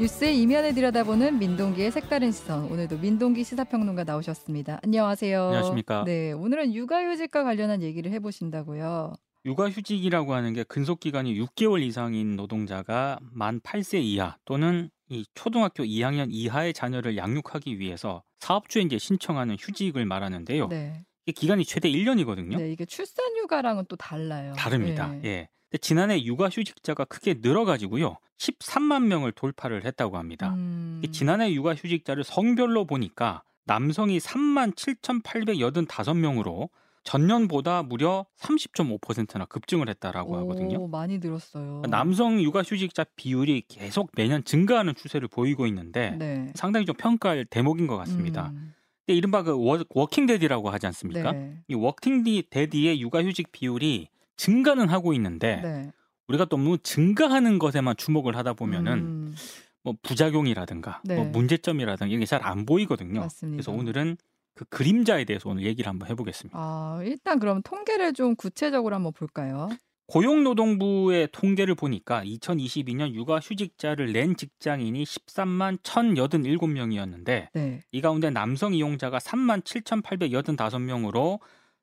뉴스의 이면을 들여다보는 민동기의 색다른 시선. 오늘도 민동기 시사평론가 나오셨습니다. 안녕하세요. 안녕하십니까. 네, 오늘은 육아휴직과 관련한 얘기를 해보신다고요. 육아휴직이라고 하는 게 근속 기간이 6개월 이상인 노동자가 만 8세 이하 또는 이 초등학교 2학년 이하의 자녀를 양육하기 위해서 사업주에 이제 신청하는 휴직을 말하는데요. 네. 이게 기간이 최대 1년이거든요. 네, 이게 출산휴가랑은 또 달라요. 다릅니다. 네. 예. 지난해 육아휴직자가 크게 늘어가지고요. 13만 명을 돌파를 했다고 합니다. 음, 이 지난해 육아휴직자를 성별로 보니까 남성이 3만 7,885명으로 전년보다 무려 30.5%나 급증을 했다라고 하거든요. 오, 많이 늘었어요. 남성 육아휴직자 비율이 계속 매년 증가하는 추세를 보이고 있는데 네. 상당히 좀 평가할 대목인 것 같습니다. 음, 근데 이른바 그 워, working daddy라고 하지 않습니까? 네. 이 working 데디의 육아휴직 비율이 증가는 하고 있는데 네. 우리가 너무 증가하는 것에만 주목을 하다 보면은 음, 뭐 부작용이라든가 네. 뭐 문제점이라든가 이게 잘 안 보이거든요. 맞습니다. 그래서 오늘은 그 그림자에 대해서 오늘 얘기를 한번 해보겠습니다. 아, 일단 그럼 통계를 좀 구체적으로 한번 볼까요? 고용노동부의 통계를 보니까 2022년 육아휴직자를 낸 직장인이 13만 1,087명이었는데 네. 이 가운데 남성 이용자가 3만 7,885명으로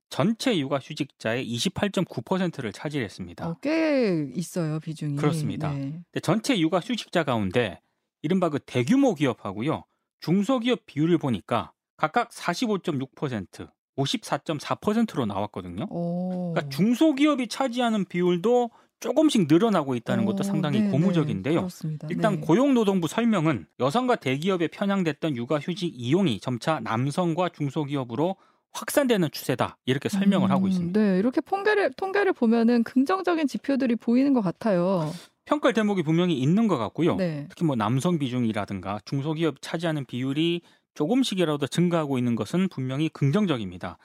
전체 육아 휴직자의 28.9%를 차지했습니다. 어, 꽤 있어요 비중이. 그렇습니다. 네. 전체 육아 휴직자 가운데 이른바 그 대규모 기업하고요 중소기업 비율을 보니까 각각 45.6%, 54.4%로 나왔거든요. 오. 그러니까 중소기업이 차지하는 비율도 조금씩 늘어나고 있다는 것도 오, 상당히 네, 고무적인데요. 네. 일단 네. 고용노동부 설명은 여성과 대기업에 편향됐던 육아휴직 이용이 점차 남성과 중소기업으로 확산되는 추세다 이렇게 설명을 하고 음, 있습니다. 네, 이렇게 통계를 통계를 보면은 긍정적인 지표들이 보이는 것 같아요. 평가할 대목이 분명히 있는 것 같고요. 네. 특히 뭐 남성 비중이라든가 중소기업 차지하는 비율이 조금씩이라도 증가하고 있는 것은 분명히 긍정적입니다.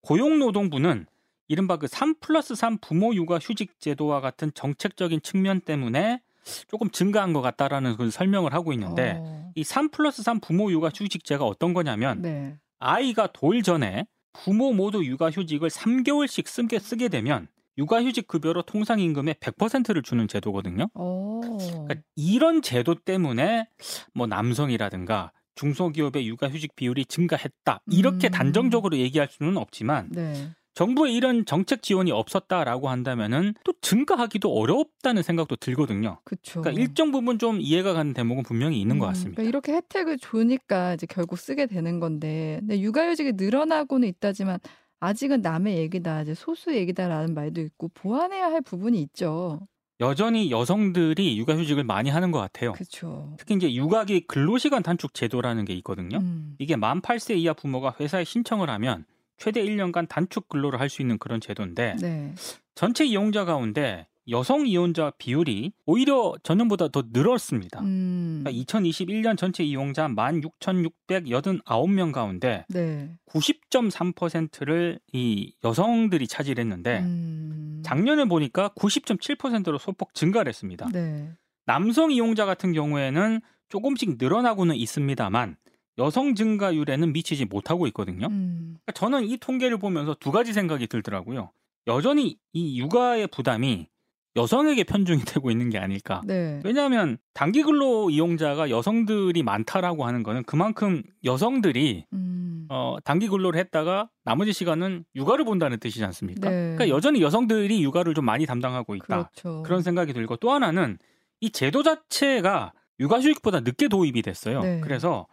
고용노동부는 이른바 그3 플러스 3 부모 육아 휴직 제도와 같은 정책적인 측면 때문에 조금 증가한 것 같다라는 그 설명을 하고 있는데 어, 이3 플러스 3 부모 육아 휴직제가 어떤 거냐면 네. 아이가 돌 전에 부모 모두 육아휴직을 3개월씩 쓰게, 쓰게 되면 육아휴직 급여로 통상 임금의 100%를 주는 제도거든요. 어. 그러니까 이런 제도 때문에 뭐 남성이라든가 중소기업의 육아휴직 비율이 증가했다 이렇게 음. 단정적으로 얘기할 수는 없지만 네. 정부의 이런 정책 지원이 없었다라고 한다면은 또 증가하기도 어렵다는 생각도 들거든요. 그렇죠. 그러니까 일정 부분 좀 이해가 가는 대목은 분명히 있는 것 음, 같습니다. 그러니까 이렇게 혜택을 주니까 이제 결국 쓰게 되는 건데, 근데 육아휴직이 늘어나고는 있다지만 아직은 남의 얘기다, 이제 소수 얘기다라는 말도 있고 보완해야 할 부분이 있죠. 여전히 여성들이 육아휴직을 많이 하는 것 같아요. 그렇죠. 특히 이제 육아기 근로시간 단축 제도라는 게 있거든요. 음, 이게 만 8세 이하 부모가 회사에 신청을 하면 최대 1년간 단축 근로를 할 수 있는 그런 제도인데 네. 전체 이용자 가운데 여성 이용자 비율이 오히려 전년보다 더 늘었습니다. 음, 그러니까 2021년 전체 이용자 16,689명 가운데 네. 90.3%를 이 여성들이 차지했는데 음, 작년에 보니까 90.7%로 소폭 증가를 했습니다. 네. 남성 이용자 같은 경우에는 조금씩 늘어나고는 있습니다만 여성 증가율에는 미치지 못하고 있거든요. 음, 그러니까 저는 이 통계를 보면서 두 가지 생각이 들더라고요. 여전히 이 육아의 부담이 여성에게 편중이 되고 있는 게 아닐까. 네. 왜냐하면 단기 근로 이용자가 여성들이 많다라고 하는 거는 그만큼 여성들이 음, 어, 단기 근로를 했다가 나머지 시간은 육아를 본다는 뜻이지 않습니까? 네. 그러니까 여전히 여성들이 육아를 좀 많이 담당하고 있다. 그렇죠. 그런 생각이 들고 또 하나는 이 제도 자체가 육아 휴직보다 늦게 도입이 됐어요. 네. 그래서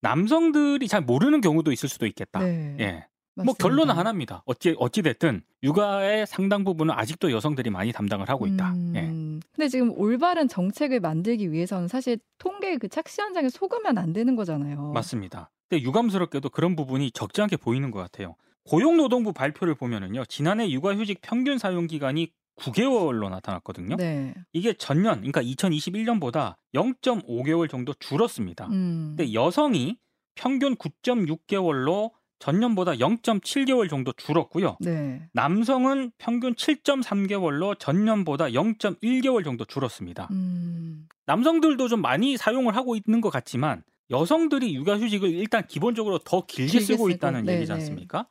남성들이 잘 모르는 경우도 있을 수도 있겠다. 네. 예. 뭐 맞습니다. 결론은 하나입니다. 어찌 어찌 됐든 육아의 상당 부분은 아직도 여성들이 많이 담당을 하고 있다. 예. 음, 근데 지금 올바른 정책을 만들기 위해서는 사실 통계 그 착시 현장에 속으면 안 되는 거잖아요. 맞습니다. 근데 유감스럽게도 그런 부분이 적지 않게 보이는 것 같아요. 고용노동부 발표를 보면은요, 지난해 육아휴직 평균 사용 기간이 9개월로 나타났거든요. 네. 이게 전년, 그러니까 2021년보다 0.5개월 정도 줄었습니다. 음. 근데 여성이 평균 9.6개월로 전년보다 0.7개월 정도 줄었고요. 네. 남성은 평균 7.3개월로 전년보다 0.1개월 정도 줄었습니다. 음. 남성들도 좀 많이 사용을 하고 있는 것 같지만 여성들이 육아휴직을 일단 기본적으로 더 길게 길게 쓰고 있다는 네, 얘기지 네. 않습니까?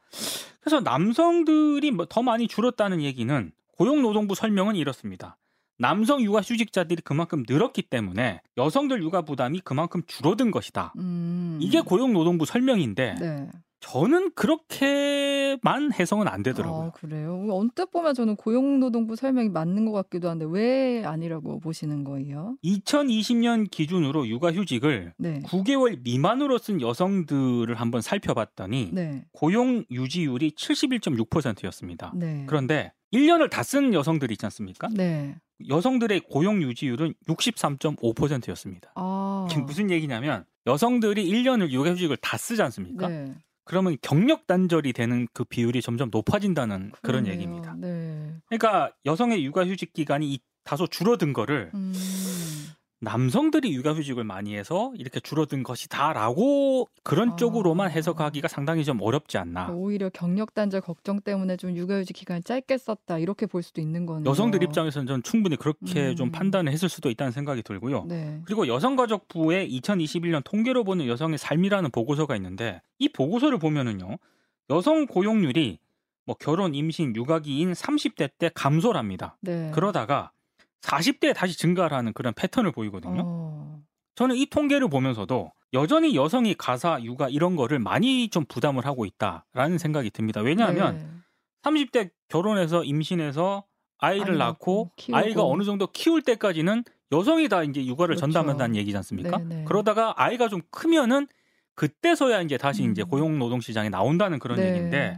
그래서 남성들이 뭐더 많이 줄었다는 얘기는 고용노동부 설명은 이렇습니다. 남성 육아 휴직자들이 그만큼 늘었기 때문에 여성들 육아 부담이 그만큼 줄어든 것이다. 음. 이게 고용노동부 설명인데 네. 저는 그렇게만 해석은 안 되더라고요. 아, 그래요. 언뜻 보면 저는 고용노동부 설명이 맞는 것 같기도 한데 왜 아니라고 보시는 거예요? 2020년 기준으로 육아휴직을 네. 9개월 미만으로 쓴 여성들을 한번 살펴봤더니 네. 고용 유지율이 71.6%였습니다. 네. 그런데 1년을 다 쓴 여성들이 있지 않습니까? 네. 여성들의 고용 유지율은 63.5%였습니다. 아. 지금 무슨 얘기냐면 여성들이 1년을 육아휴직을 다 쓰지 않습니까? 네. 그러면 경력 단절이 되는 그 비율이 점점 높아진다는 그런 그러네요. 얘기입니다. 네. 그러니까 여성의 육아휴직 기간이 이- 다소 줄어든 거를 음. 남성들이 육아휴직을 많이 해서 이렇게 줄어든 것이다라고 그런 아. 쪽으로만 해석하기가 상당히 좀 어렵지 않나. 오히려 경력 단절 걱정 때문에 좀 육아휴직 기간을 짧게 썼다 이렇게 볼 수도 있는 거네요. 여성들 입장에서는 전 충분히 그렇게 음. 좀 판단을 했을 수도 있다는 생각이 들고요. 네. 그리고 여성가족부의 2021년 통계로 보는 여성의 삶이라는 보고서가 있는데 이 보고서를 보면은요. 여성 고용률이 뭐 결혼, 임신, 육아기인 30대 때 감소를 합니다. 네. 그러다가 40대에 다시 증가를 하는 그런 패턴을 보이거든요. 어. 저는 이 통계를 보면서도 여전히 여성이 가사, 육아 이런 거를 많이 좀 부담을 하고 있다라는 생각이 듭니다. 왜냐하면 네. 30대 결혼해서 임신해서 아이를 아이 낳고 낳고 키우고. 아이가 어느 정도 키울 때까지는 여성이 다 이제 육아를 그렇죠. 전담한다는 얘기지 않습니까? 네, 네. 그러다가 아이가 좀 크면은 그때서야 이제 다시 음. 이제 고용 노동 시장에 나온다는 그런 네. 얘기인데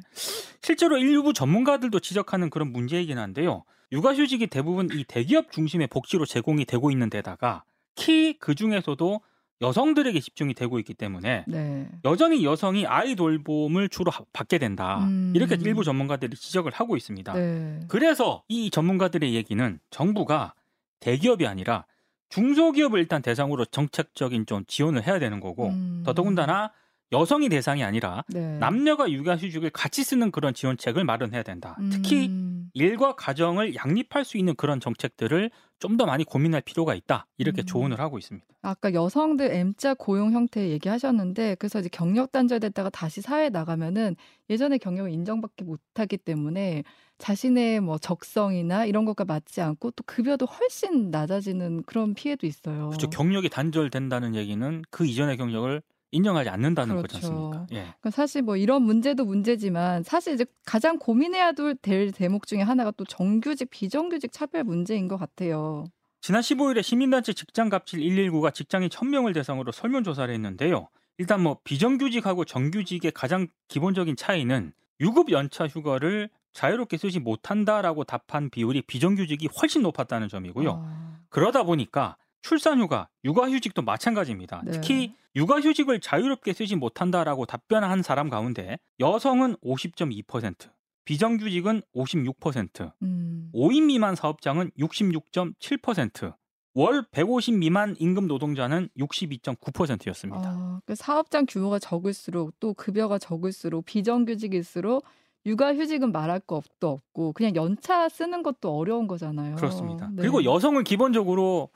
실제로 일부 전문가들도 지적하는 그런 문제이긴 한데요. 육아휴직이 대부분 이 대기업 중심의 복지로 제공이 되고 있는 데다가 특히 그 중에서도 여성들에게 집중이 되고 있기 때문에 네. 여전히 여성이 아이 돌봄을 주로 하- 받게 된다. 음. 이렇게 일부 전문가들이 지적을 하고 있습니다. 네. 그래서 이 전문가들의 얘기는 정부가 대기업이 아니라 중소기업을 일단 대상으로 정책적인 좀 지원을 해야 되는 거고 음. 더더군다나 여성이 대상이 아니라 네. 남녀가 육아휴직을 같이 쓰는 그런 지원책을 마련해야 된다. 특히 음. 일과 가정을 양립할 수 있는 그런 정책들을 좀 더 많이 고민할 필요가 있다. 이렇게 음. 조언을 하고 있습니다. 아까 여성들 M자 고용 형태 얘기하셨는데 그래서 이제 경력 단절됐다가 다시 사회에 나가면은 예전에 경력을 인정받기 못하기 때문에 자신의 뭐 적성이나 이런 것과 맞지 않고 또 급여도 훨씬 낮아지는 그런 피해도 있어요. 그렇죠. 경력이 단절된다는 얘기는 그 이전의 경력을 인정하지 않는다는 거지 그렇죠. 않습니까? 예. 그러니까 사실 뭐 이런 문제도 문제지만 사실 이제 가장 고민해야 될 대목 중에 하나가 또 정규직 비정규직 차별 문제인 것 같아요. 지난 15일에 시민단체 직장갑질 119가 직장인 1000명을 대상으로 설문조사를 했는데요. 일단 뭐 비정규직하고 정규직의 가장 기본적인 차이는 유급 연차 휴가를 자유롭게 쓰지 못한다라고 답한 비율이 비정규직이 훨씬 높았다는 점이고요. 아, 그러다 보니까 출산휴가, 육아휴직도 마찬가지입니다. 네. 특히 육아휴직을 자유롭게 쓰지 못한다라고 답변한 사람 가운데 여성은 50.2%, 비정규직은 56%, 음, 5인 미만 사업장은 66.7%, 월 150 미만 임금 노동자는 62.9%였습니다. 아, 그 사업장 규모가 적을수록 또 급여가 적을수록 비정규직일수록 육아휴직은 말할 것도 없고 그냥 연차 쓰는 것도 어려운 거잖아요. 그렇습니다. 네. 그리고 여성은 기본적으로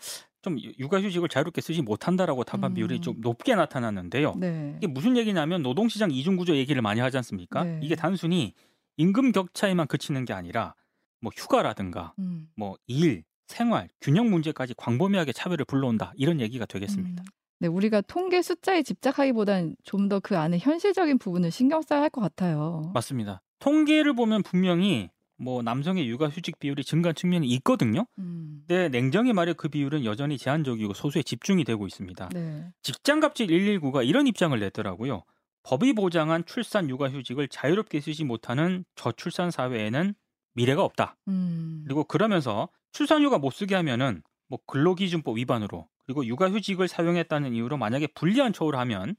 좀 육아휴직을 자유롭게 쓰지 못한다라고 답한 음. 비율이 좀 높게 나타났는데요. 네. 이게 무슨 얘기냐면 노동시장 이중구조 얘기를 많이 하지 않습니까? 네. 이게 단순히 임금 격차에만 그치는 게 아니라 뭐 휴가라든가 음. 뭐 일, 생활, 균형 문제까지 광범위하게 차별을 불러온다 이런 얘기가 되겠습니다. 음. 네, 우리가 통계 숫자에 집착하기보다는 좀더 그 안에 현실적인 부분을 신경 써야 할 것 같아요. 맞습니다. 통계를 보면 분명히 뭐 남성의 육아 휴직 비율이 증가한 측면이 있거든요. 음. 근데 냉정히 말해 그 비율은 여전히 제한적이고 소수에 집중이 되고 있습니다. 네. 직장갑질 119가 이런 입장을 냈더라고요. 법이 보장한 출산 육아 휴직을 자유롭게 쓰지 못하는 저출산 사회에는 미래가 없다. 음. 그리고 그러면서 출산 휴가 못 쓰게 하면은 뭐 근로기준법 위반으로 그리고 육아휴직을 사용했다는 이유로 만약에 불리한 처우를 하면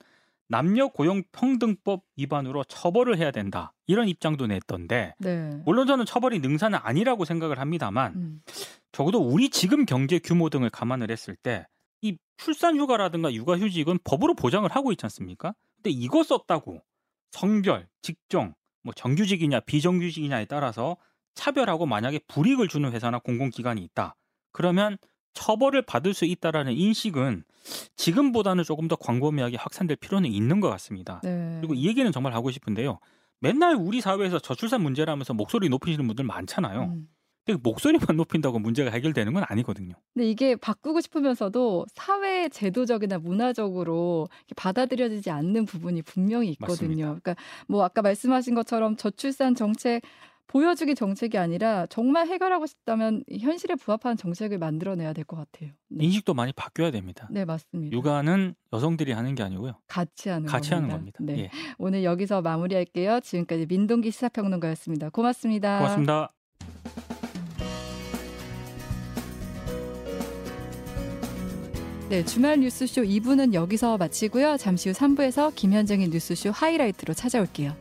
남녀 고용 평등법 위반으로 처벌을 해야 된다. 이런 입장도 냈던데 네. 물론 저는 처벌이 능사는 아니라고 생각을 합니다만 음. 적어도 우리 지금 경제 규모 등을 감안을 했을 때 이 출산 휴가라든가 육아 휴직은 법으로 보장을 하고 있지 않습니까? 근데 이거 썼다고 성별, 직종, 뭐 정규직이냐 비정규직이냐에 따라서 차별하고 만약에 불이익을 주는 회사나 공공기관이 있다. 그러면 처벌을 받을 수 있다라는 인식은 지금보다는 조금 더 광범위하게 확산될 필요는 있는 것 같습니다. 네. 그리고 이 얘기는 정말 하고 싶은데요. 맨날 우리 사회에서 저출산 문제라면서 목소리 높이시는 분들 많잖아요. 음. 근데 목소리만 높인다고 문제가 해결되는 건 아니거든요. 근데 이게 바꾸고 싶으면서도 사회 제도적이나 문화적으로 받아들여지지 않는 부분이 분명히 있거든요. 맞습니다. 그러니까 뭐 아까 말씀하신 것처럼 저출산 정책 보여주기 정책이 아니라 정말 해결하고 싶다면 현실에 부합하는 정책을 만들어내야 될 것 같아요. 네. 인식도 많이 바뀌어야 됩니다. 네, 맞습니다. 육아는 여성들이 하는 게 아니고요. 같이 하는 같이 하는 겁니다. 네. 예. 오늘 여기서 마무리할게요. 지금까지 민동기 시사평론가였습니다. 고맙습니다. 고맙습니다. 네, 주말 뉴스쇼 2부는 여기서 마치고요. 잠시 후 3부에서 김현정의 뉴스쇼 하이라이트로 찾아올게요.